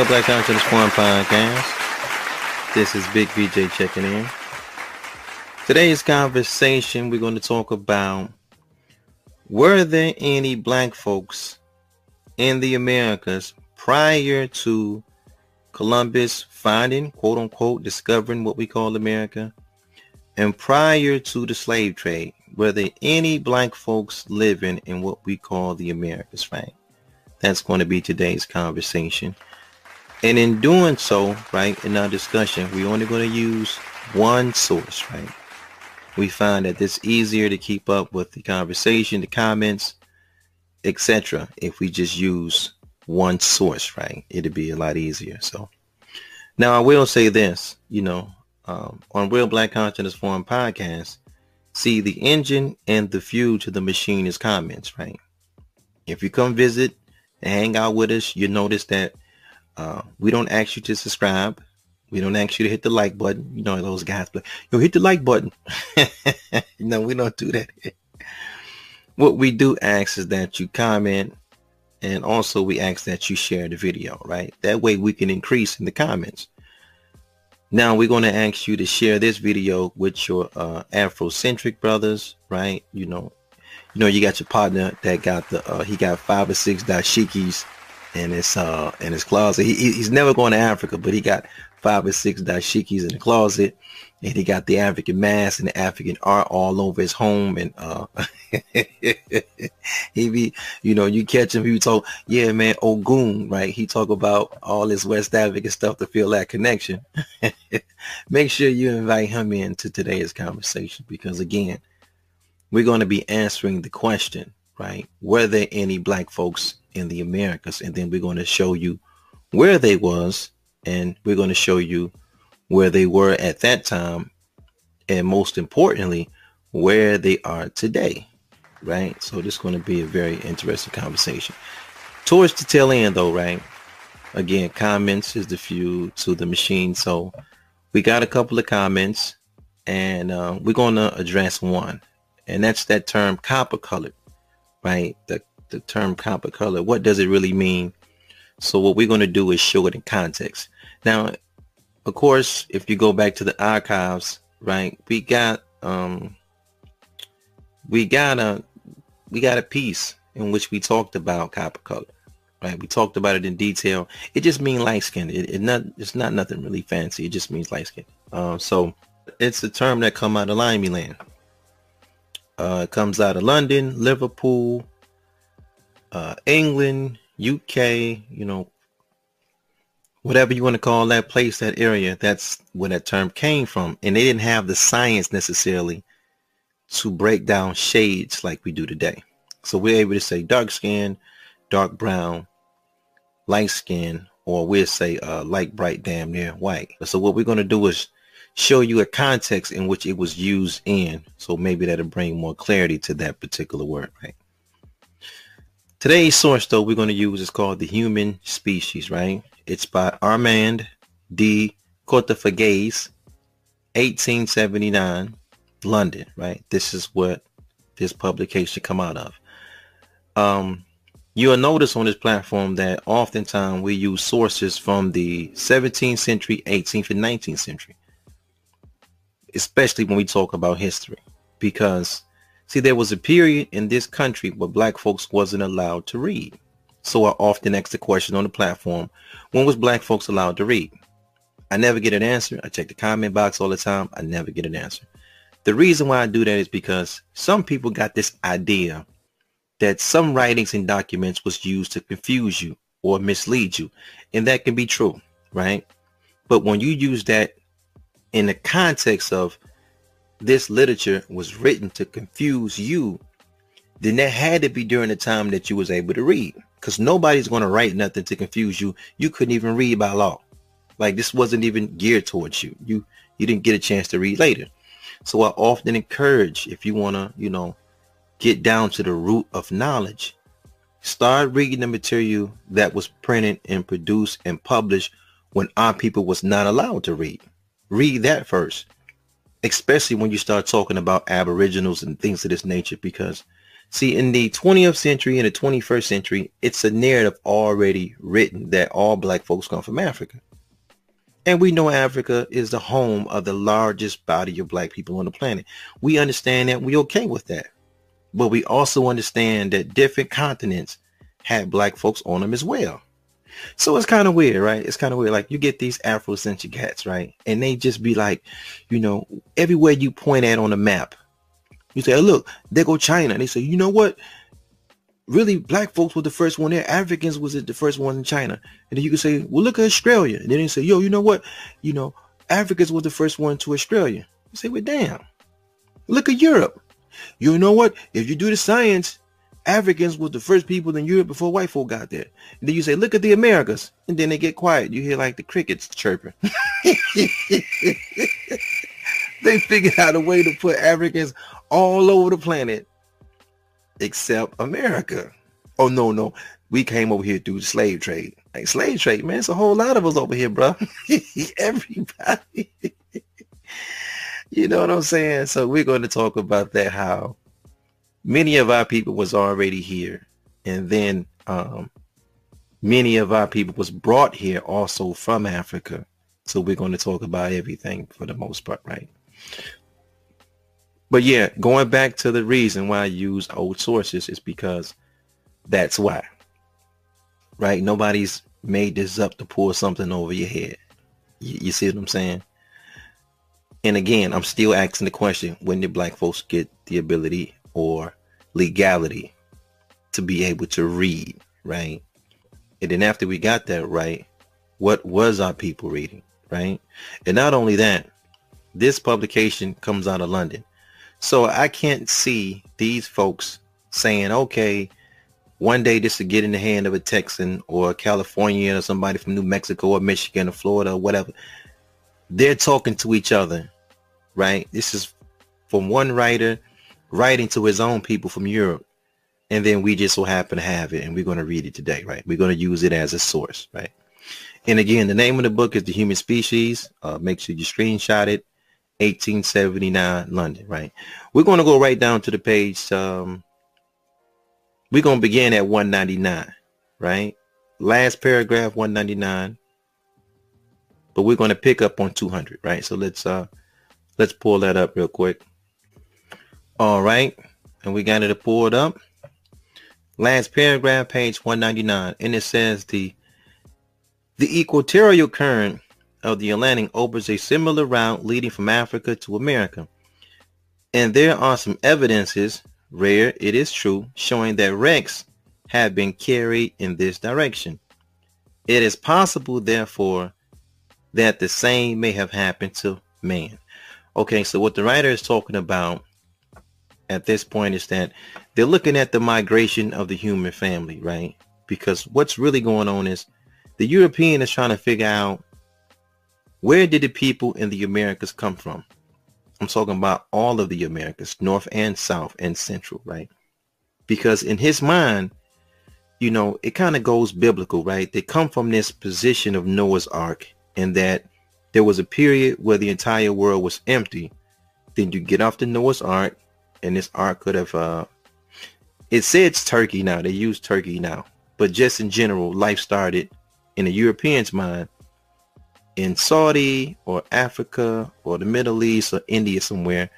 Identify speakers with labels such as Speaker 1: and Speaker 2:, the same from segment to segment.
Speaker 1: To Real Black Consciousness Forum Podcast. This is Big VJ checking in. Today's conversation, we're going to talk about were there any black folks in the Americas prior to Columbus finding, quote unquote, discovering what we call America, and prior to the slave trade, were there any black folks living in what we call the Americas, right? That's going to be today's conversation. And in doing so, right, in our discussion, we're only going to use one source, right? We find that it's easier to keep up with the conversation, the comments, etc. if we just use one source, right? It'd be a lot easier. So now I will say this, you know, um, on Real Black Consciousness Forum podcast, see the engine and the fuel to the machine is comments, right? If you come visit and hang out with us, you notice that uh, we don't ask you to subscribe. We don't ask you to hit the like button. You know those guys, but yo, hit the like button. no, we don't do that. what we do ask is that you comment, and also we ask that you share the video. Right, that way we can increase in the comments. Now we're going to ask you to share this video with your uh, Afrocentric brothers, right? You know, you know, you got your partner that got the uh, he got five or six dashikis in his uh in his closet. He, he's never going to Africa, but he got five or six dashikis in the closet, and he got the African mask and the African art all over his home. And uh, he be, you know, you catch him, he talk, yeah, man, Ogun, right? He talk about all this West African stuff to feel that connection. Make sure you invite him in to today's conversation because again, we're going to be answering the question, right? Were there any black folks in the Americas? And then we're going to show you where they was and we're going to show you where they were at that time and most importantly where they are today right? So this is going to be a very interesting conversation. Towards the tail end though right? Again comments is the fuel to the machine. So we got a couple of comments and uh, we're going to address one and that's that term copper colored right? The, the term copper color what does it really mean so what we're going to do is show it in context. Now, of course, if you go back to the archives, right, we got um we got a we got a piece in which we talked about copper color. Right, we talked about it in detail. It just means light skin. It, it not it's not nothing really fancy. It just means light skin. Uh, so it's a term that come out of Limey land. Uh, it comes out of London, Liverpool, uh, England, UK, you know, whatever you want to call that place, that area, that's where that term came from. And they didn't have the science necessarily to break down shades like we do today. So we're able to say dark skin, dark brown, light skin, or we'll say uh, light bright damn near white. So what we're going to do is show you a context in which it was used in. So maybe that'll bring more clarity to that particular word, right? Today's source, though, we're going to use is called The Human Species, right? It's by Armand de Quatrefages, 1879, London, right? This is what this publication come out of. Um, you'll notice on this platform that oftentimes we use sources from the 17th century, 18th, and 19th century, especially when we talk about history, because See, there was a period in this country where black folks wasn't allowed to read. So I often ask the question on the platform, when was black folks allowed to read? I never get an answer. I check the comment box all the time. I never get an answer. The reason why I do that is because some people got this idea that some writings and documents was used to confuse you or mislead you. And that can be true, right? But when you use that in the context of this literature was written to confuse you, then that had to be during the time that you was able to read. Because nobody's going to write nothing to confuse you. You couldn't even read by law. Like this wasn't even geared towards you. You you didn't get a chance to read later. So I often encourage if you want to, you know, get down to the root of knowledge, start reading the material that was printed and produced and published when our people was not allowed to read. Read that first especially when you start talking about aboriginals and things of this nature because See, in the 20th century and the 21st century, it's a narrative already written that all black folks come from Africa. And we know Africa is the home of the largest body of black people on the planet. We understand that. we're okay with that. But we also understand that different continents had black folks on them as well. So it's kind of weird, right? It's kind of weird. Like you get these Afrocentric cats, right? And they just be like, you know, everywhere you point at on the map, you say, oh, look, there go China. And they say, you know what? Really, black folks were the first one there. Africans was the first one in China. And then you can say, well, look at Australia. And then they say, yo, you know what? You know, Africans was the first one to Australia. You say, well, damn. Look at Europe. You know what? If you do the science, Africans was the first people in Europe before white folk got there. And then you say, look at the Americas. And then they get quiet. You hear like the crickets chirping. they figured out a way to put Africans all over the planet except America. Oh, no, no. We came over here through the slave trade. Like slave trade, man. It's a whole lot of us over here, bro. Everybody. you know what I'm saying? So we're going to talk about that, how many of our people was already here. And then um, many of our people was brought here also from Africa. So we're going to talk about everything for the most part, right? But yeah, going back to the reason why I use old sources is because that's why. Right? Nobody's made this up to pull something over your head. You, you see what I'm saying? And again, I'm still asking the question, when did black folks get the ability or legality to be able to read, right? And then after we got that right, what was our people reading, right? And not only that, this publication comes out of London. So I can't see these folks saying, okay, one day this will get in the hand of a Texan or a Californian or somebody from New Mexico or Michigan or Florida or whatever. They're talking to each other, right? This is from one writer writing to his own people from Europe. And then we just so happen to have it and we're going to read it today, right? We're going to use it as a source, right? And again, the name of the book is The Human Species. Uh, make sure you screenshot it 1879 London, right? We're going to go right down to the page. Um, we're going to begin at 199, right? Last paragraph, 199. But we're going to pick up on 200, right? So let's uh, let's pull that up real quick. All right. And we got it pulled up. Last paragraph, page 199. And it says the the equatorial current of the Atlantic opens a similar route leading from Africa to America. And there are some evidences, rare it is true, showing that wrecks have been carried in this direction. It is possible, therefore, that the same may have happened to man. Okay, so what the writer is talking about at this point is that they're looking at the migration of the human family, right? Because what's really going on is the European is trying to figure out where did the people in the Americas come from? I'm talking about all of the Americas, North and South and Central, right? Because in his mind, you know, it kind of goes biblical, right? They come from this position of Noah's Ark and that there was a period where the entire world was empty. Then you get off the Noah's Ark and this ark could have, uh, it says Turkey now. They use Turkey now. But just in general, life started in the European's mind in Saudi or Africa or the Middle East or India somewhere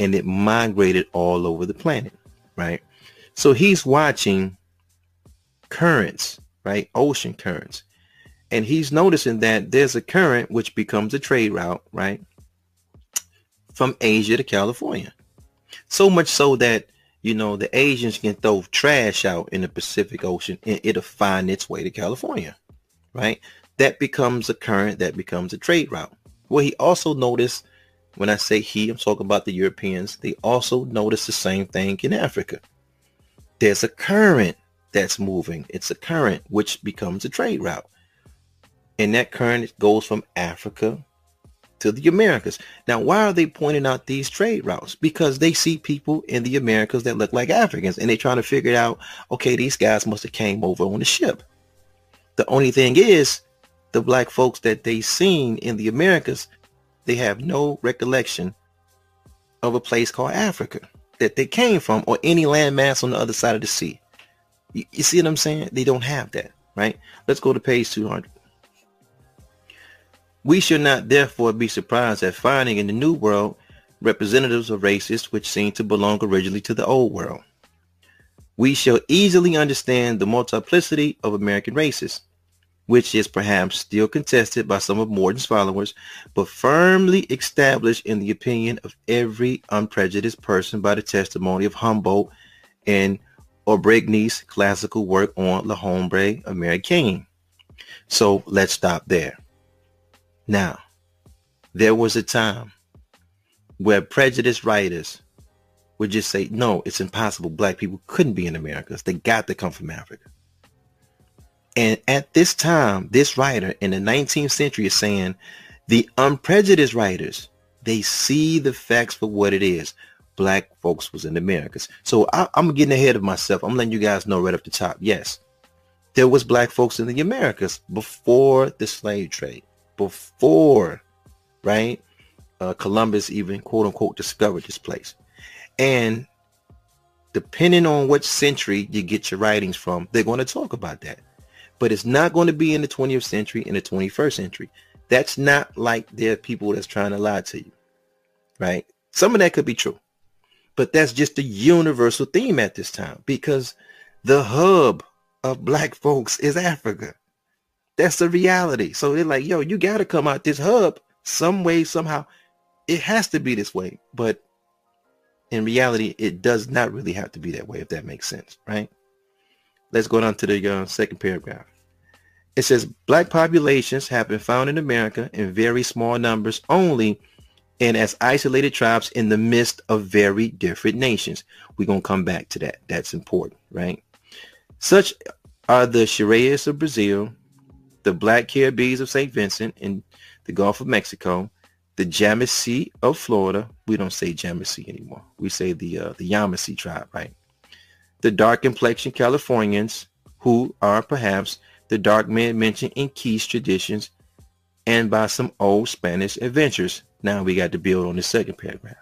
Speaker 1: and it migrated all over the planet, right? So he's watching currents, right? Ocean currents. And he's noticing that there's a current which becomes a trade route, right? From Asia to California. So much so that, you know, the Asians can throw trash out in the Pacific Ocean and it'll find its way to California, right? that becomes a current, that becomes a trade route. Well, he also noticed, when I say he, I'm talking about the Europeans, they also noticed the same thing in Africa. There's a current that's moving. It's a current which becomes a trade route. And that current goes from Africa to the Americas. Now, why are they pointing out these trade routes? Because they see people in the Americas that look like Africans and they're trying to figure out, okay, these guys must have came over on the ship. The only thing is the black folks that they seen in the Americas, they have no recollection of a place called Africa. that they came from or any landmass on the other side of the sea. You, you see what I'm saying? They don't have that, right? Let's go to page 200. We should not therefore be surprised at finding in the New World representatives of races which seem to belong originally to the Old World. We shall easily understand the multiplicity of American races, which is perhaps still contested by some of Morton's followers, but firmly established in the opinion of every unprejudiced person by the testimony of Humboldt and Orbigny's classical work on La Hombre Americaine. So let's stop there. Now, there was a time where prejudiced writers would just say, no, it's impossible. Black people couldn't be in America. They got to come from Africa. And at this time, this writer in the 19th century is saying the unprejudiced writers, they see the facts for what it is. Black folks was in Americas. So I, am getting ahead of myself. I'm letting you guys know right up the top. Yes, there was black folks in the Americas before the slave trade before, right? Uh, Columbus even quote unquote discovered this place. And depending on which century you get your writings from, they're going to talk about that. But it's not going to be in the 20th century, in the 21st century. That's not like there are people that's trying to lie to you, right? Some of that could be true, but that's just a universal theme at this time because the hub of black folks is Africa. That's the reality. So they're like, yo, you got to come out this hub some way, somehow. It has to be this way. But in reality, it does not really have to be that way, if that makes sense, right? Let's go down to the uh, second paragraph. It says, black populations have been found in America in very small numbers only and as isolated tribes in the midst of very different nations. We're going to come back to that. That's important, right? Such are the Sherayas of Brazil, the Black Caribbees of St. Vincent in the Gulf of Mexico, the Yamasee of Florida. We don't say Yamasee anymore. We say the uh, the Yamasee tribe, right? The dark complexion Californians, who are perhaps the dark men mentioned in Keith's traditions and by some old Spanish adventures. Now we got to build on the second paragraph.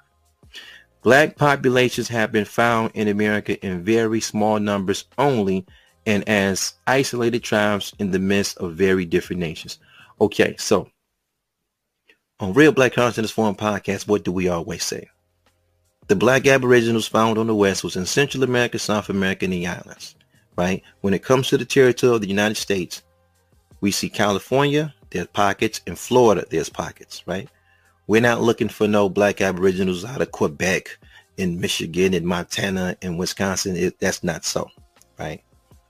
Speaker 1: Black populations have been found in America in very small numbers only and as isolated tribes in the midst of very different nations. Okay, so on Real Black Consciousness Forum podcast, what do we always say? The black aboriginals found on the West was in Central America, South America, and the islands, right? When it comes to the territory of the United States, we see California, there's pockets, and Florida, there's pockets, right? We're not looking for no black aboriginals out of Quebec, in Michigan, in Montana, in Wisconsin. It, that's not so, right?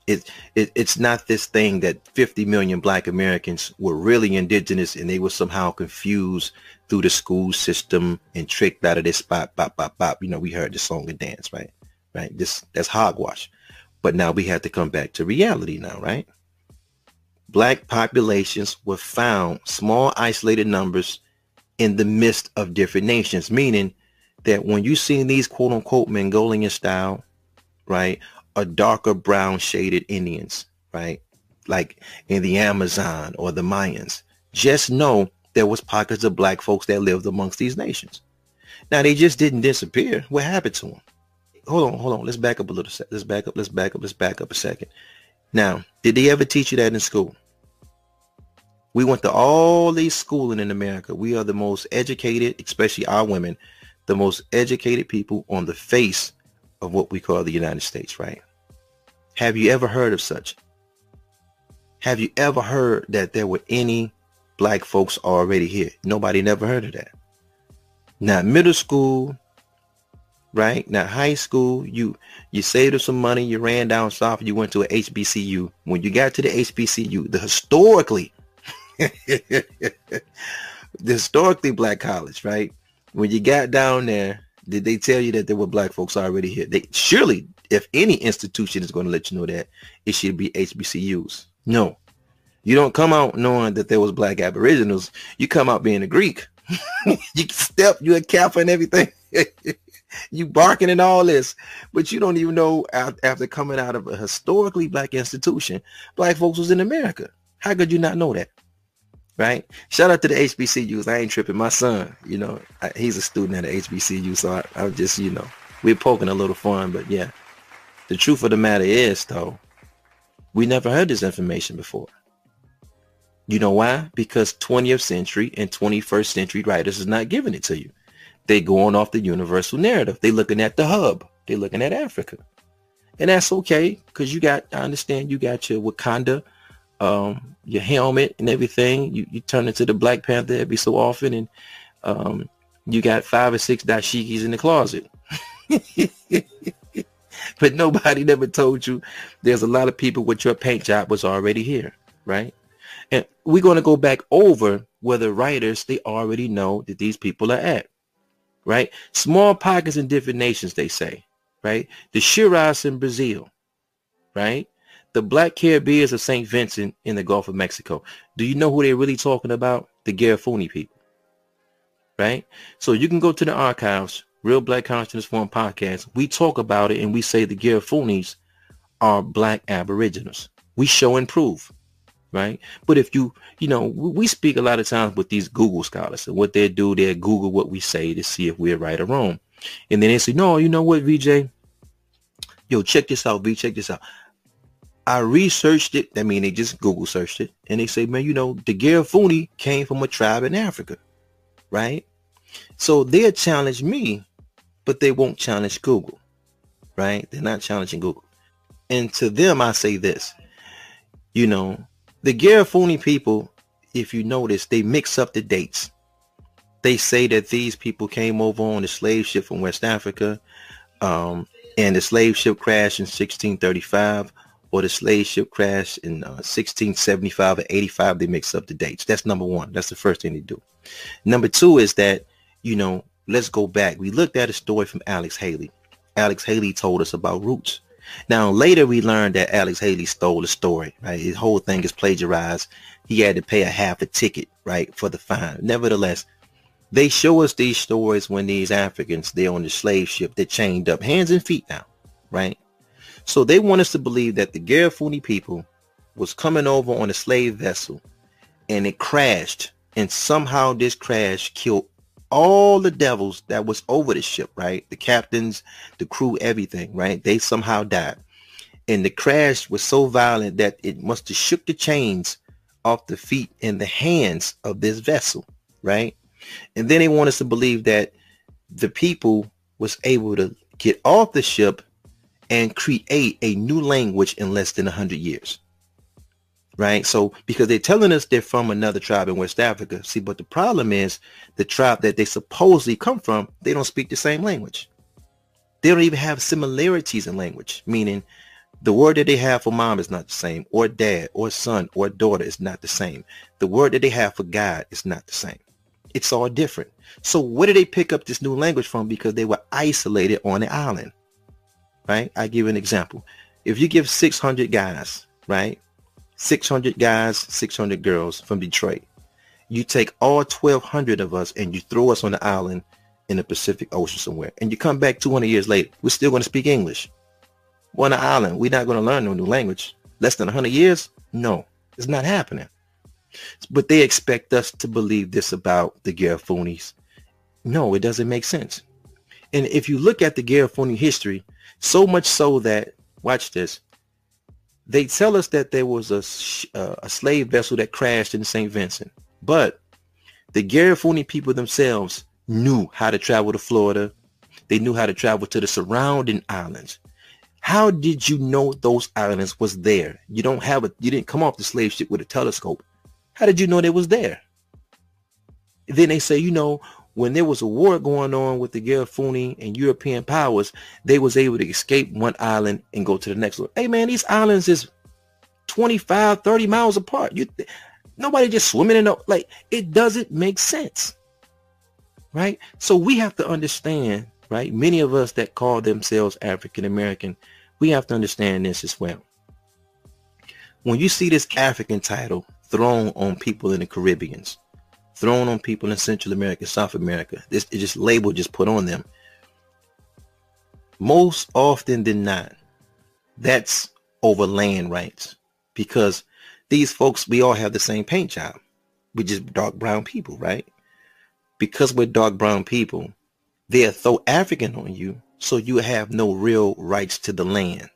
Speaker 1: It, it it's not this thing that 50 million black Americans were really indigenous and they were somehow confused through the school system and tricked out of this spot, bop, bop, bop. You know, we heard the song and dance, right? Right. This that's hogwash. But now we have to come back to reality now, right? Black populations were found small isolated numbers in the midst of different nations, meaning that when you see these quote unquote Mongolian style, right, a darker brown shaded Indians, right? Like in the Amazon or the Mayans. Just know there was pockets of black folks that lived amongst these nations. Now they just didn't disappear. What happened to them? Hold on, hold on. Let's back up a little. Let's back up. Let's back up. Let's back up a second. Now, did they ever teach you that in school? We went to all these schooling in America. We are the most educated, especially our women, the most educated people on the face of what we call the United States, right? Have you ever heard of such? Have you ever heard that there were any black folks already here? Nobody never heard of that. Now middle school, right? Now high school, you you saved up some money, you ran down south, you went to a HBCU. When you got to the HBCU, the historically, the historically black college, right? When you got down there, did they tell you that there were black folks already here? They surely if any institution is going to let you know that, it should be HBCUs. No. You don't come out knowing that there was black aboriginals. You come out being a Greek. you step, you a Kappa and everything. you barking and all this, but you don't even know after coming out of a historically black institution, black folks was in America. How could you not know that? Right? Shout out to the HBCUs. I ain't tripping. My son, you know, he's a student at the HBCU, so I, I'm just, you know, we're poking a little fun, but yeah. The truth of the matter is, though, we never heard this information before. You know why? Because 20th century and 21st century writers is not giving it to you. They going off the universal narrative. They looking at the hub. They looking at Africa. And that's okay because you got, I understand you got your Wakanda, um, your helmet and everything. You, you turn into the Black Panther every so often and um, you got five or six dashikis in the closet. but nobody never told you there's a lot of people with your paint job was already here, right? And we're going to go back over where the writers, they already know that these people are at, right? Small pockets in different nations, they say, right? The Shiraz in Brazil, right? The Black Caribbeans of St. Vincent in the Gulf of Mexico. Do you know who they're really talking about? The Garifuni people, right? So you can go to the archives, Real Black Consciousness Forum podcast. We talk about it and we say the Garifunis are Black Aboriginals. We show and prove right? But if you, you know, we speak a lot of times with these Google scholars and what they do, they Google what we say to see if we're right or wrong. And then they say, no, you know what, VJ? Yo, check this out, V, check this out. I researched it. I mean, they just Google searched it. And they say, man, you know, the Garifuni came from a tribe in Africa, right? So they'll challenge me, but they won't challenge Google, right? They're not challenging Google. And to them, I say this, you know, the Garifuni people, if you notice, they mix up the dates. They say that these people came over on a slave ship from West Africa, um, and the slave ship crashed in 1635, or the slave ship crashed in uh, 1675 or 85. They mix up the dates. That's number one. That's the first thing they do. Number two is that, you know, let's go back. We looked at a story from Alex Haley. Alex Haley told us about roots. Now later we learned that Alex Haley stole the story, right? His whole thing is plagiarized. He had to pay a half a ticket, right, for the fine. Nevertheless, they show us these stories when these Africans, they're on the slave ship, they're chained up hands and feet now, right? So they want us to believe that the Garifuni people was coming over on a slave vessel and it crashed and somehow this crash killed all the devils that was over the ship, right? The captains, the crew, everything, right? They somehow died. And the crash was so violent that it must have shook the chains off the feet and the hands of this vessel, right? And then they want us to believe that the people was able to get off the ship and create a new language in less than 100 years right? So because they're telling us they're from another tribe in West Africa. See, but the problem is the tribe that they supposedly come from, they don't speak the same language. They don't even have similarities in language, meaning the word that they have for mom is not the same, or dad, or son, or daughter is not the same. The word that they have for God is not the same. It's all different. So where did they pick up this new language from? Because they were isolated on the island, right? I give an example. If you give 600 guys, right, 600 guys, 600 girls from Detroit. You take all 1,200 of us and you throw us on the island in the Pacific Ocean somewhere. And you come back 200 years later, we're still going to speak English. We're on an island. We're not going to learn no new language. Less than 100 years? No, it's not happening. But they expect us to believe this about the Garifunis. No, it doesn't make sense. And if you look at the Garifuni history, so much so that, watch this, they tell us that there was a, uh, a slave vessel that crashed in St. Vincent, but the Garifuni people themselves knew how to travel to Florida. They knew how to travel to the surrounding islands. How did you know those islands was there? You don't have a, you didn't come off the slave ship with a telescope. How did you know they was there? Then they say, you know, when there was a war going on with the Garifuni and European powers, they was able to escape one island and go to the next one. Hey man, these islands is 25, 30 miles apart. You nobody just swimming in the like it doesn't make sense. Right? So we have to understand, right? Many of us that call themselves African American, we have to understand this as well. When you see this African title thrown on people in the Caribbeans, thrown on people in Central America, South America. This it just label just put on them. Most often than not, that's over land rights because these folks, we all have the same paint job. We just dark brown people, right? Because we're dark brown people, they'll throw African on you so you have no real rights to the land.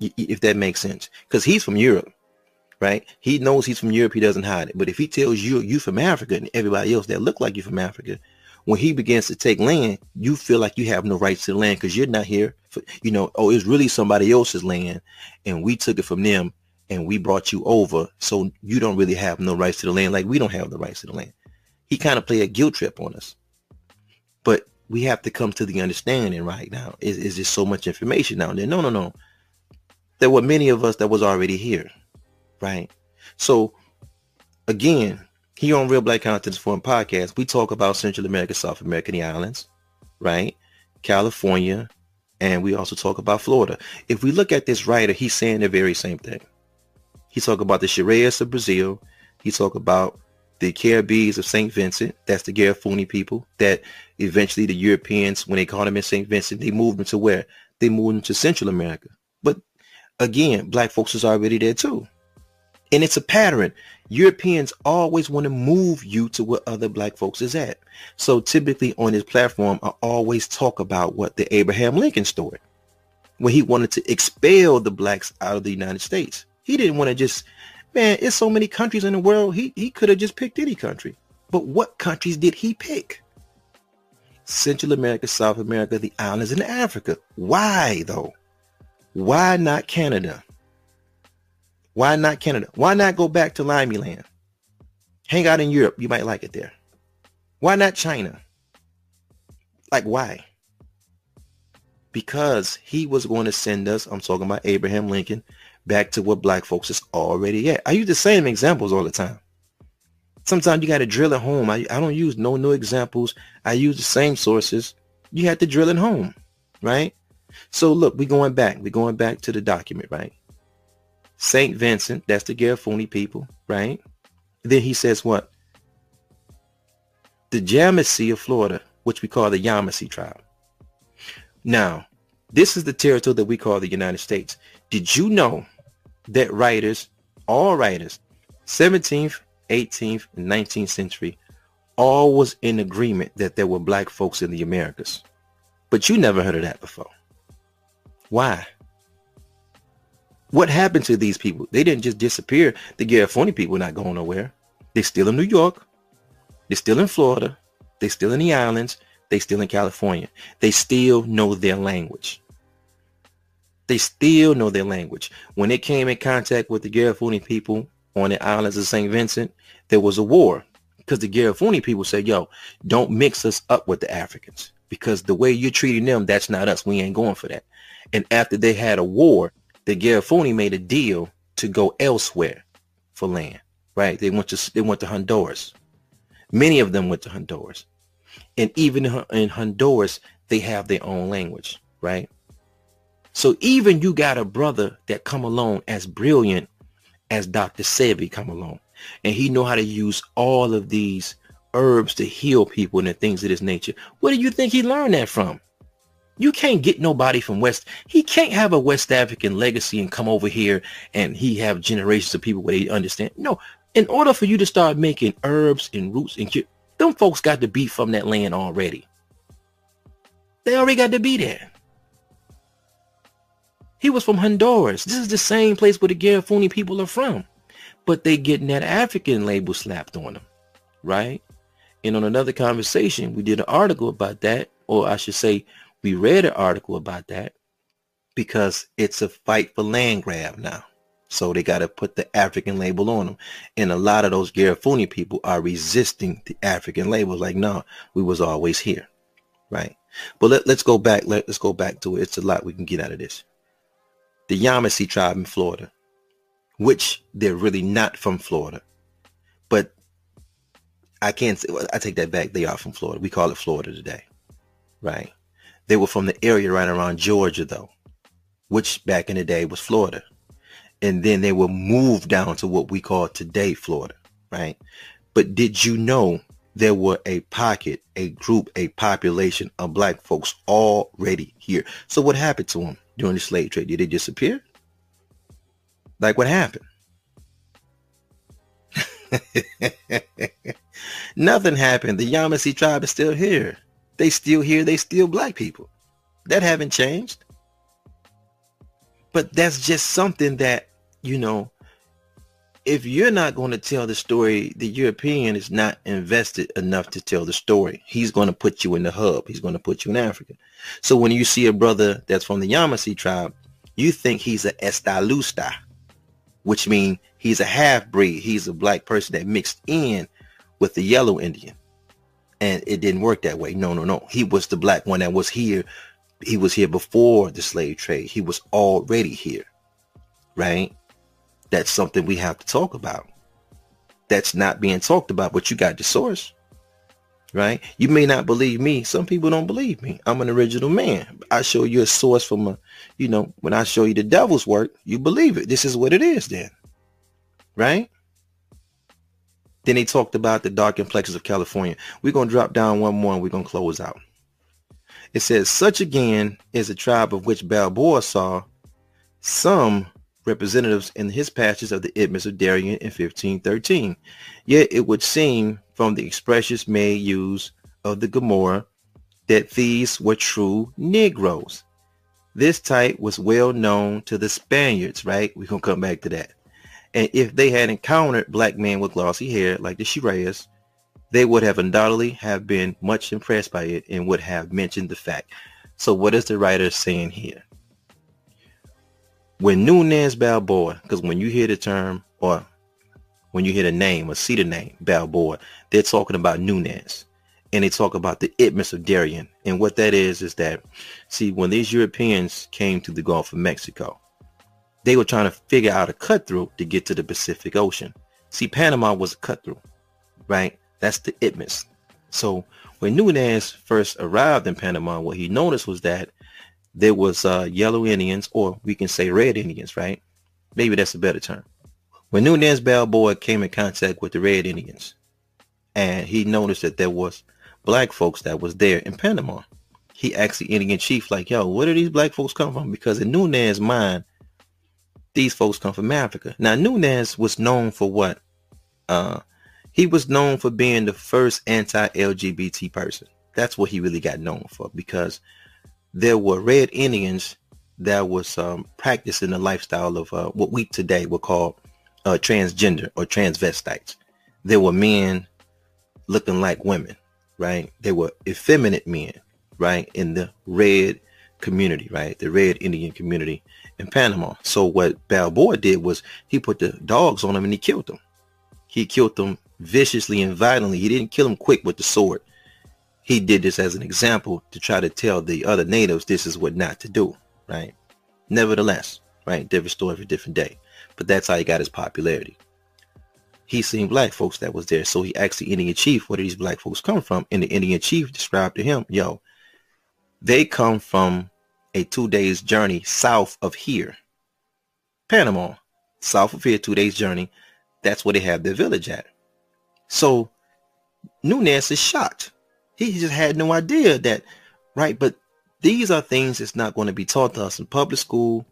Speaker 1: If that makes sense. Because he's from Europe, right? He knows he's from Europe. He doesn't hide it. But if he tells you you from Africa and everybody else that look like you from Africa, when he begins to take land, you feel like you have no rights to the land because you're not here. For, you know, oh, it's really somebody else's land, and we took it from them, and we brought you over, so you don't really have no rights to the land, like we don't have the rights to the land. He kind of play a guilt trip on us, but we have to come to the understanding right now. Is is there so much information out there? No, no, no. There were many of us that was already here, right? So again, here on Real Black Content Forum podcast, we talk about Central America, South America, the islands, right? California, and we also talk about Florida. If we look at this writer, he's saying the very same thing. He talk about the Sherayas of Brazil. He talk about the Caribbees of St. Vincent. That's the Garifuni people that eventually the Europeans, when they caught them in St. Vincent, they moved them to where? They moved them to Central America. But again, black folks is already there too. And it's a pattern. Europeans always want to move you to where other black folks is at. So typically on his platform, I always talk about what the Abraham Lincoln story, when he wanted to expel the blacks out of the United States. He didn't want to just, man, it's so many countries in the world. He, he could have just picked any country. But what countries did he pick? Central America, South America, the islands, and Africa. Why though? Why not Canada? Why not Canada? Why not go back to Limey Land? Hang out in Europe. You might like it there. Why not China? Like why? Because he was going to send us, I'm talking about Abraham Lincoln, back to what black folks is already at. I use the same examples all the time. Sometimes you got to drill it home. I, I don't use no new examples. I use the same sources. You have to drill it home, right? So look, we're going back. We're going back to the document, right? St. Vincent, that's the Garifuni people, right? Then he says what? The Yamasee of Florida, which we call the Yamasee tribe. Now, this is the territory that we call the United States. Did you know that writers, all writers, 17th, 18th, and 19th century, all was in agreement that there were black folks in the Americas. But you never heard of that before. Why? What happened to these people? They didn't just disappear. The Garifuni people not going nowhere. They're still in New York. They're still in Florida. They're still in the islands. They're still in California. They still know their language. They still know their language. When they came in contact with the Garifuni people on the islands of St. Vincent, there was a war because the Garifuni people said, yo, don't mix us up with the Africans because the way you're treating them, that's not us. We ain't going for that. And after they had a war, the Garifuni made a deal to go elsewhere for land, right? They went to, they went to Honduras. Many of them went to Honduras. And even in Honduras, they have their own language, right? So even you got a brother that come along as brilliant as Dr. Sebi come along. And he know how to use all of these herbs to heal people and things of this nature. Where do you think he learned that from? You can't get nobody from West. He can't have a West African legacy and come over here and he have generations of people where they understand. No, in order for you to start making herbs and roots and cure, them folks got to be from that land already. They already got to be there. He was from Honduras. This is the same place where the Garifuni people are from. But they getting that African label slapped on them, right? And on another conversation, we did an article about that, or I should say, we read an article about that because it's a fight for land grab now. So they got to put the African label on them. And a lot of those Garifuni people are resisting the African label. Like, no, we was always here. Right. But let, let's go back. Let, let's go back to it. It's a lot we can get out of this the Yamasee tribe in Florida, which they're really not from Florida. But I can't say, I take that back. They are from Florida. We call it Florida today, right? They were from the area right around Georgia, though, which back in the day was Florida. And then they were moved down to what we call today Florida, right? But did you know there were a pocket, a group, a population of black folks already here? So what happened to them? during the slave trade? Did they disappear? Like what happened? Nothing happened. The Yamasee tribe is still here. They still here. They still black people. That haven't changed. But that's just something that, you know, if you're not going to tell the story, the European is not invested enough to tell the story. He's going to put you in the hub. He's going to put you in Africa. So when you see a brother that's from the Yamasee tribe, you think he's a Estalusta, which means he's a half breed. He's a black person that mixed in with the yellow Indian. And it didn't work that way. No, no, no. He was the black one that was here. He was here before the slave trade. He was already here. Right? that's something we have to talk about. That's not being talked about, but you got the source, right? You may not believe me. Some people don't believe me. I'm an original man. I show you a source from a, you know, when I show you the devil's work, you believe it. This is what it is then, right? Then they talked about the dark complexions of California. We're going to drop down one more and we're going to close out. It says, such again is a tribe of which Balboa saw some representatives in his patches of the Isthmus of Darien in 1513. Yet it would seem from the expressions made use of the Gomara that these were true Negroes. This type was well known to the Spaniards, right? We're going to come back to that. And if they had encountered black men with glossy hair like the Shirayas, they would have undoubtedly have been much impressed by it and would have mentioned the fact. So what is the writer saying here? when Nunez Balboa, because when you hear the term or when you hear the name or see the name Balboa, they're talking about Nunez. And they talk about the Isthmus of Darien. And what that is, is that, see, when these Europeans came to the Gulf of Mexico, they were trying to figure out a cut through to get to the Pacific Ocean. See, Panama was a cut through, right? That's the Isthmus. So when Nunez first arrived in Panama, what he noticed was that there was uh, yellow Indians, or we can say red Indians, right? Maybe that's a better term. When Nunez Balboa came in contact with the red Indians, and he noticed that there was black folks that was there in Panama, he asked the Indian chief, like, yo, where do these black folks come from? Because in Nunez's mind, these folks come from Africa. Now, Nunez was known for what? Uh, he was known for being the first anti-LGBT person. That's what he really got known for because there were red Indians that was um, practicing the lifestyle of uh, what we today would call uh, transgender or transvestites. There were men looking like women, right? They were effeminate men, right? In the red community, right? The red Indian community in Panama. So what Balboa did was he put the dogs on them and he killed them. He killed them viciously and violently. He didn't kill them quick with the sword he did this as an example to try to tell the other natives this is what not to do, right? Nevertheless, right? Different story for different day. But that's how he got his popularity. He seen black folks that was there. So he asked the Indian chief, where did these black folks come from? And the Indian chief described to him, yo, they come from a two days journey south of here. Panama, south of here, two days journey. That's where they have their village at. So Nunez is shocked he just had no idea that, right? But these are things that's not going to be taught to us in public school,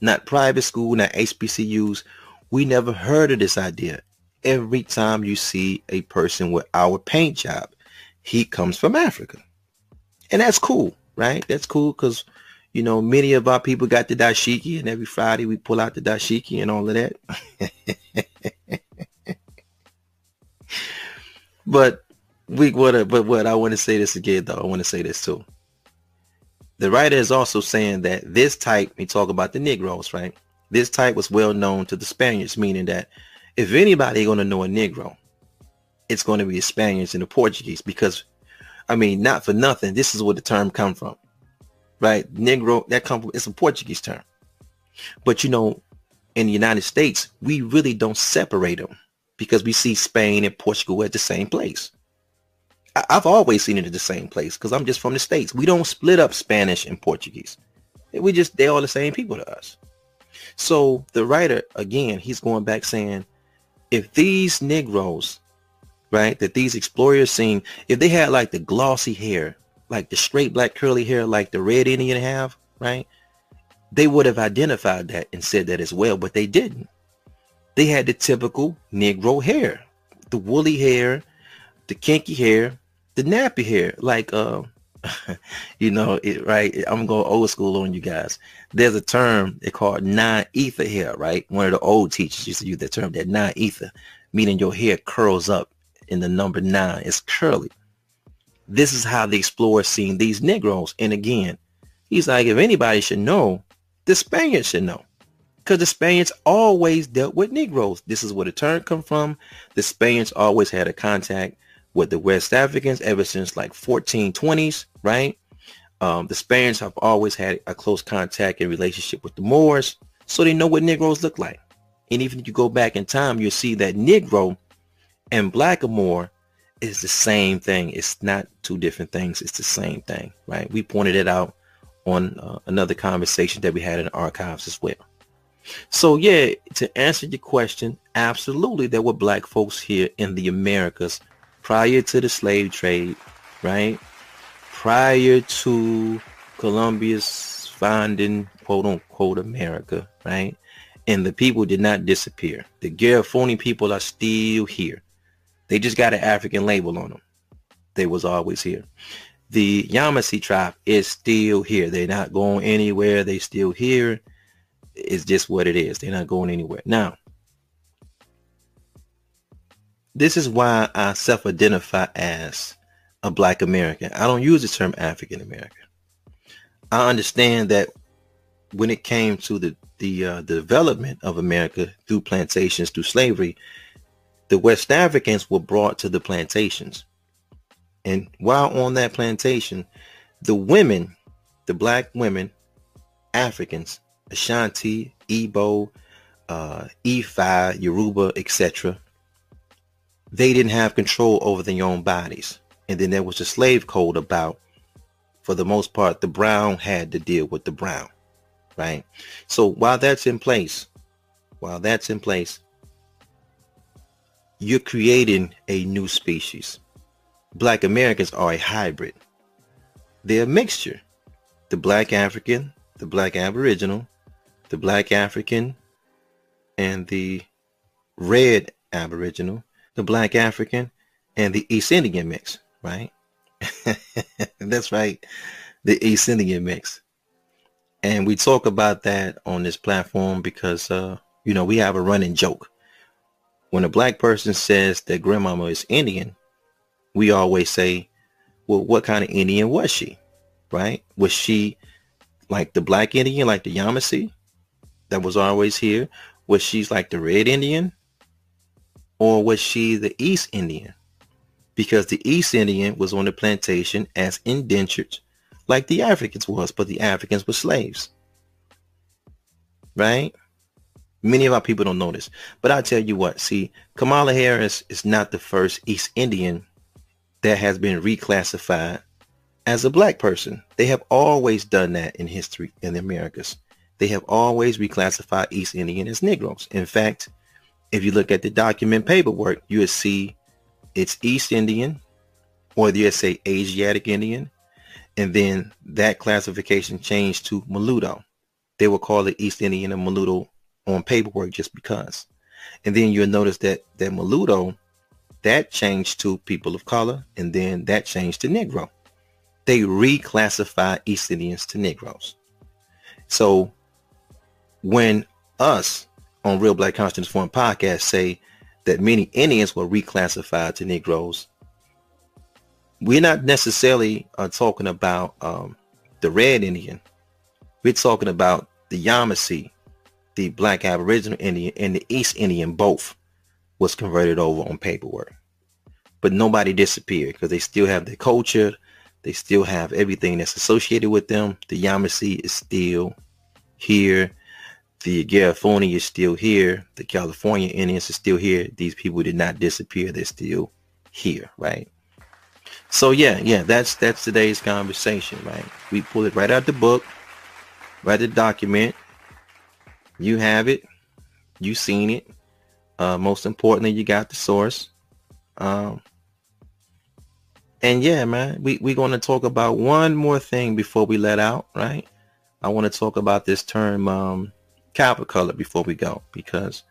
Speaker 1: not private school, not HBCUs. We never heard of this idea. Every time you see a person with our paint job, he comes from Africa. And that's cool, right? That's cool because, you know, many of our people got the dashiki and every Friday we pull out the dashiki and all of that. but we what but what I want to say this again though. I want to say this too. The writer is also saying that this type, we talk about the Negroes, right? This type was well known to the Spaniards, meaning that if anybody going to know a Negro, it's going to be the Spaniards and the Portuguese because, I mean, not for nothing, this is where the term come from, right? Negro, that comes from, it's a Portuguese term. But, you know, in the United States, we really don't separate them because we see Spain and Portugal at the same place. I've always seen it at the same place because I'm just from the States. We don't split up Spanish and Portuguese. We just, they're all the same people to us. So the writer, again, he's going back saying, if these Negroes, right, that these explorers seen, if they had like the glossy hair, like the straight black curly hair, like the red Indian have, right, they would have identified that and said that as well, but they didn't. They had the typical Negro hair, the woolly hair, the kinky hair, the nappy hair, like uh, you know, it, right? I'm going old school on you guys. There's a term they call non-ether hair, right? One of the old teachers used to use that term, that non-ether, meaning your hair curls up in the number nine. It's curly. This is how the explorer seen these Negroes. And again, he's like, if anybody should know, the Spaniards should know. Because the Spaniards always dealt with Negroes. This is where the term come from. The Spaniards always had a contact with the West Africans ever since like 1420s, right? Um, the Spaniards have always had a close contact and relationship with the Moors, so they know what Negroes look like. And even if you go back in time, you'll see that Negro and Blackamoor is the same thing. It's not two different things. It's the same thing, right? We pointed it out on uh, another conversation that we had in the archives as well. So yeah, to answer your question, absolutely there were black folks here in the Americas prior to the slave trade, right? Prior to Columbus's finding quote unquote America, right? And the people did not disappear. The Garifuna people are still here. They just got an African label on them. They was always here. The Yamasee tribe is still here. They're not going anywhere. They still here. It's just what it is. They're not going anywhere. Now, this is why I self-identify as a black American. I don't use the term African American. I understand that when it came to the the, uh, the development of America through plantations, through slavery, the West Africans were brought to the plantations. And while on that plantation, the women, the black women, Africans, Ashanti, Igbo, uh, Ifa, Yoruba, etc., they didn't have control over their own bodies. And then there was a slave code about, for the most part, the brown had to deal with the brown, right? So while that's in place, while that's in place, you're creating a new species. Black Americans are a hybrid. They're a mixture. The black African, the black Aboriginal, the black African, and the red Aboriginal the black African, and the East Indian mix, right? That's right, the East Indian mix. And we talk about that on this platform because, uh, you know, we have a running joke. When a black person says that grandmama is Indian, we always say, well, what kind of Indian was she? Right? Was she like the black Indian, like the Yamasee that was always here? Was she like the red Indian? or was she the East Indian? Because the East Indian was on the plantation as indentured like the Africans was, but the Africans were slaves. Right? Many of our people don't know this. But I tell you what, see, Kamala Harris is not the first East Indian that has been reclassified as a black person. They have always done that in history in the Americas. They have always reclassified East Indian as Negroes. In fact, if you look at the document paperwork, you will see it's East Indian or you say Asiatic Indian. And then that classification changed to Mulatto. They will call it East Indian and Mulatto on paperwork just because. And then you'll notice that that Mulatto, that changed to people of color, and then that changed to Negro. They reclassify East Indians to Negroes. So when us on Real Black Consciousness Forum podcast say that many Indians were reclassified to Negroes. We're not necessarily uh, talking about um, the Red Indian. We're talking about the Yamasee, the Black Aboriginal Indian, and the East Indian both was converted over on paperwork. But nobody disappeared because they still have their culture. They still have everything that's associated with them. The Yamasee is still here the Garifuna is still here. The California Indians are still here. These people did not disappear. They're still here, right? So yeah, yeah, that's that's today's conversation, right? We pull it right out the book, right the document. You have it. You seen it. Uh, most importantly, you got the source. Um, and yeah, man, we we're going to talk about one more thing before we let out, right? I want to talk about this term um, copper color before we go because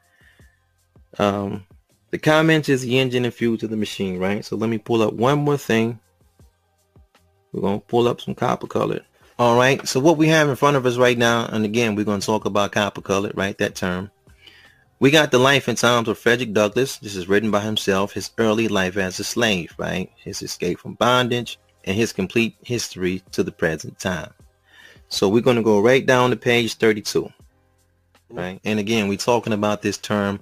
Speaker 1: um, the comment is the engine and fuel to the machine, right? So let me pull up one more thing We're going to pull up some copper colored. All right. So what we have in front of us right now, and again, we're going to talk about copper colored, right? That term. We got the life and times of Frederick Douglass. This is written by himself, his early life as a slave, right? His escape from bondage and his complete history to the present time. So we're going to go right down to page 32, right? And again, we're talking about this term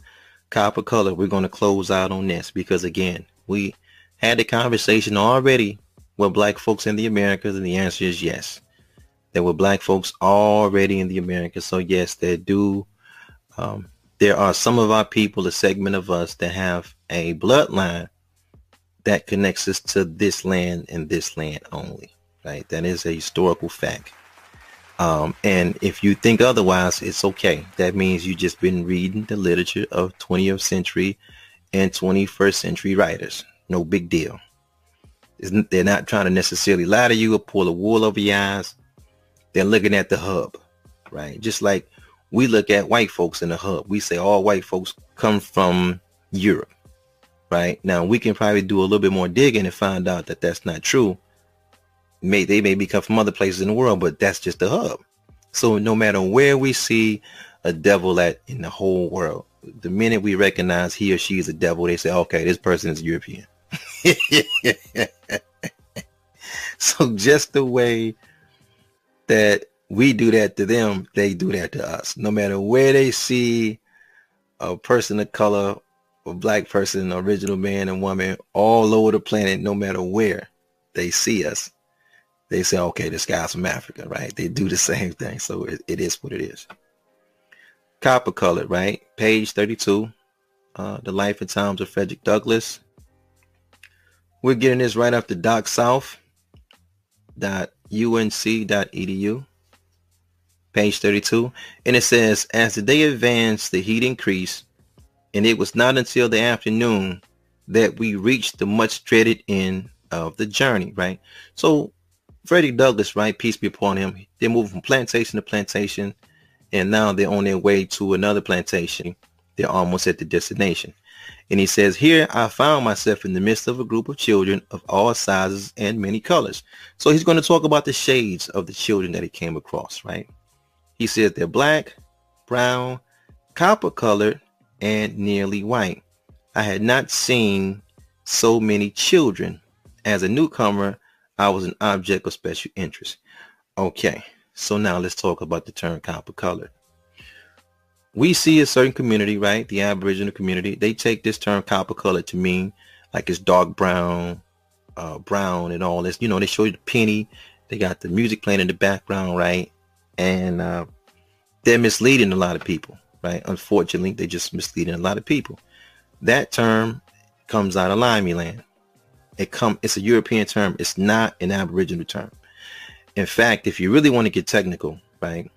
Speaker 1: copper color. We're going to close out on this because again, we had a conversation already with black folks in the Americas and the answer is yes. There were black folks already in the Americas. So yes, there do um, there are some of our people, a segment of us that have a bloodline that connects us to this land and this land only, right? That is a historical fact. Um, and if you think otherwise, it's okay. That means you've just been reading the literature of 20th century and 21st century writers. No big deal. They're not trying to necessarily lie to you or pull a wool over your eyes. They're looking at the hub, right? Just like we look at white folks in the hub. We say all white folks come from Europe, right? Now we can probably do a little bit more digging and find out that that's not true. May they may be come from other places in the world, but that's just the hub. So no matter where we see a devil at in the whole world, the minute we recognize he or she is a devil, they say, okay, this person is European. so just the way that we do that to them, they do that to us. No matter where they see a person of color, a black person, original man and woman, all over the planet, no matter where they see us, they say, okay, this guy's from Africa, right? They do the same thing. So it, it is what it is. Copper colored, right? Page 32. Uh, the life and times of Frederick Douglass. We're getting this right off the docsouth.unc.edu page 32, and it says, as the day advanced, the heat increased, and it was not until the afternoon that we reached the much dreaded end of the journey, right? So Freddie Douglass, right, peace be upon him, they moved from plantation to plantation, and now they're on their way to another plantation. They're almost at the destination. And he says, here I found myself in the midst of a group of children of all sizes and many colors. So he's going to talk about the shades of the children that he came across, right? He says they're black, brown, copper colored, and nearly white. I had not seen so many children. As a newcomer, I was an object of special interest. Okay, so now let's talk about the term copper colored. We see a certain community, right? The Aboriginal community, they take this term copper colored to mean like it's dark brown, uh, brown and all this. You know, they show you the penny. They got the music playing in the background, right? and uh, they're misleading a lot of people, right? Unfortunately, they're just misleading a lot of people. That term comes out of Limey land. It come it's a European term. It's not an Aboriginal term. In fact, if you really want to get technical, right?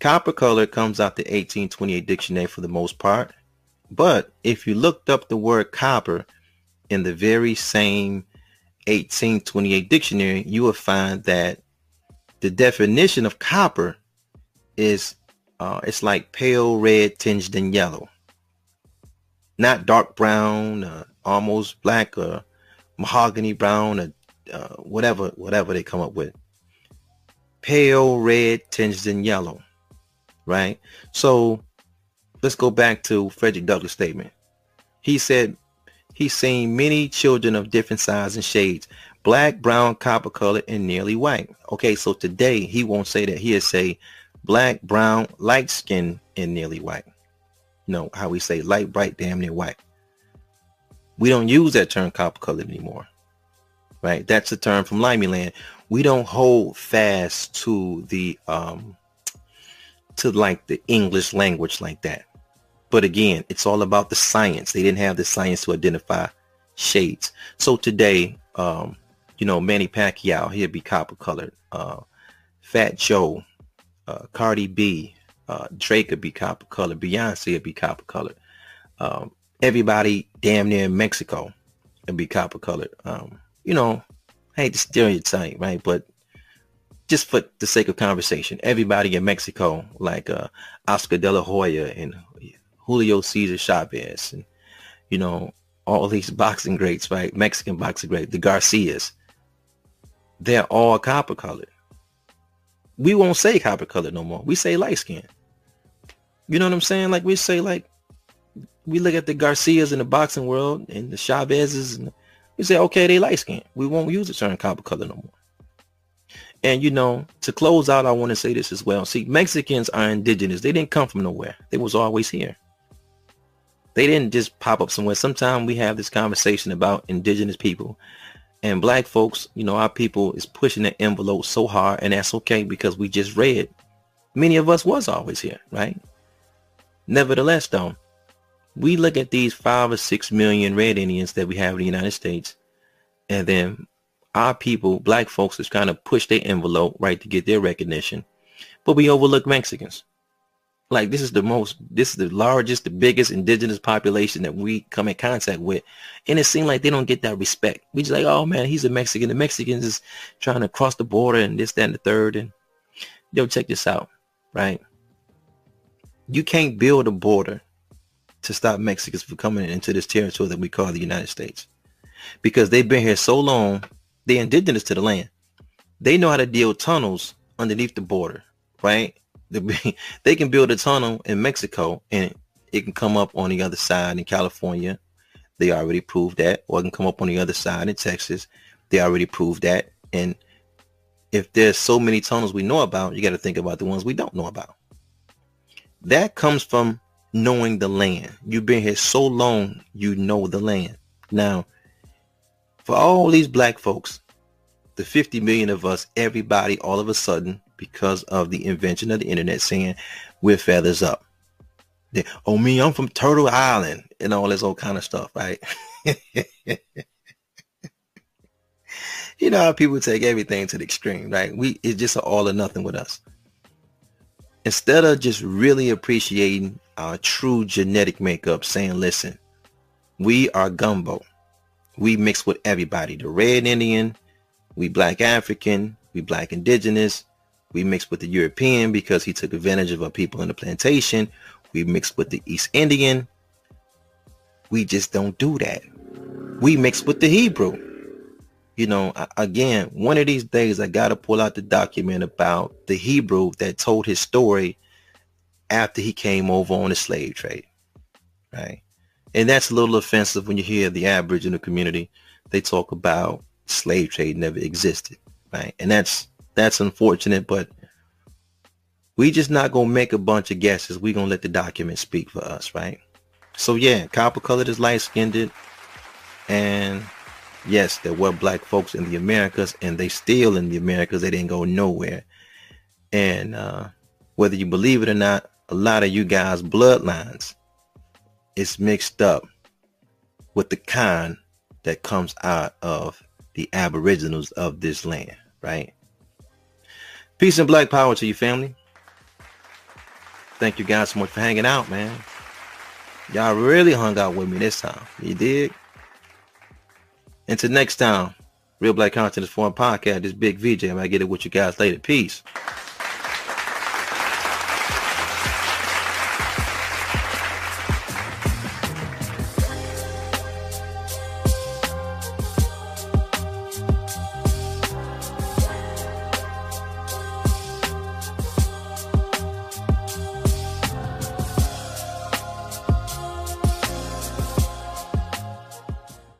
Speaker 1: Copper color comes out the 1828 dictionary for the most part. But if you looked up the word copper in the very same 1828 dictionary, you will find that the definition of copper is uh, it's like pale red tinged in yellow. Not dark brown, uh, almost black, or uh, mahogany brown, or uh, whatever, whatever they come up with. Pale red tinged in yellow, right? So let's go back to Frederick Douglass' statement. He said he's seen many children of different sizes and shades black, brown, copper colored, and nearly white. Okay, so today he won't say that. He'll say black, brown, light skin, and nearly white. No, how we say light, bright, damn near white. We don't use that term copper colored anymore. Right? That's a term from Limey Land. We don't hold fast to the um to like the English language like that. But again, it's all about the science. They didn't have the science to identify shades. So today, um, you know, Manny Pacquiao, he'd be copper colored. Uh, Fat Joe, uh, Cardi B, uh, Drake would be copper colored. Beyonce would be copper colored. Um, everybody damn near in Mexico would be copper colored. Um, you know, I hate to stereotype, right? But just for the sake of conversation, everybody in Mexico, like uh, Oscar De La Hoya and Julio Cesar Chavez, and you know all these boxing greats, right? Mexican boxing greats, the Garcias, they're all copper colored. We won't say copper colored no more. We say light skin. You know what I'm saying? Like we say like we look at the Garcias in the boxing world and the Chavezes and we say, okay, they light skin. We won't use the term copper color no more. And you know, to close out, I want to say this as well. See, Mexicans are indigenous. They didn't come from nowhere. They was always here. They didn't just pop up somewhere. Sometimes we have this conversation about indigenous people and black folks, you know, our people is pushing the envelope so hard and that's okay because we just read. Many of us was always here, right? Nevertheless, though, we look at these five or six million red Indians that we have in the United States, and then our people, black folks, is trying to push their envelope, right, to get their recognition. But we overlook Mexicans. Like this is the most, this is the largest, the biggest indigenous population that we come in contact with. And it seems like they don't get that respect. We just like, oh man, he's a Mexican. The Mexicans is trying to cross the border and this, that, and the third. And yo, check this out, right? You can't build a border to stop Mexicans from coming into this territory that we call the United States. Because they've been here so long, they're indigenous to the land. They know how to deal tunnels underneath the border, right? They can build a tunnel in Mexico and it can come up on the other side in California. They already proved that. Or it can come up on the other side in Texas. They already proved that. And if there's so many tunnels we know about, you got to think about the ones we don't know about. That comes from knowing the land. You've been here so long, you know the land. Now, for all these black folks, the 50 million of us, everybody all of a sudden, because of the invention of the internet, saying we're feathers up. They, oh, me, I'm from Turtle Island and all this old kind of stuff, right? you know how people take everything to the extreme, right? We It's just all or nothing with us. Instead of just really appreciating our true genetic makeup saying, listen, we are gumbo. We mix with everybody. The red Indian, we black African, we black indigenous, we mix with the European because he took advantage of our people in the plantation. We mix with the East Indian. We just don't do that. We mix with the Hebrew. You know, again, one of these days I got to pull out the document about the Hebrew that told his story after he came over on the slave trade, right? And that's a little offensive when you hear the Aboriginal community. They talk about slave trade never existed, right? And that's that's unfortunate, but we just not gonna make a bunch of guesses. We gonna let the document speak for us, right? So yeah, copper colored is light skinned, and yes, there were black folks in the Americas, and they still in the Americas. They didn't go nowhere, and uh, whether you believe it or not, a lot of you guys' bloodlines is mixed up with the kind that comes out of the aboriginals of this land, right? Peace and black power to you, family. Thank you guys so much for hanging out, man. Y'all really hung out with me this time. You did? Until next time, Real Black Content Consciousness Forum Podcast, this big VJ. I might get it with you guys later. Peace.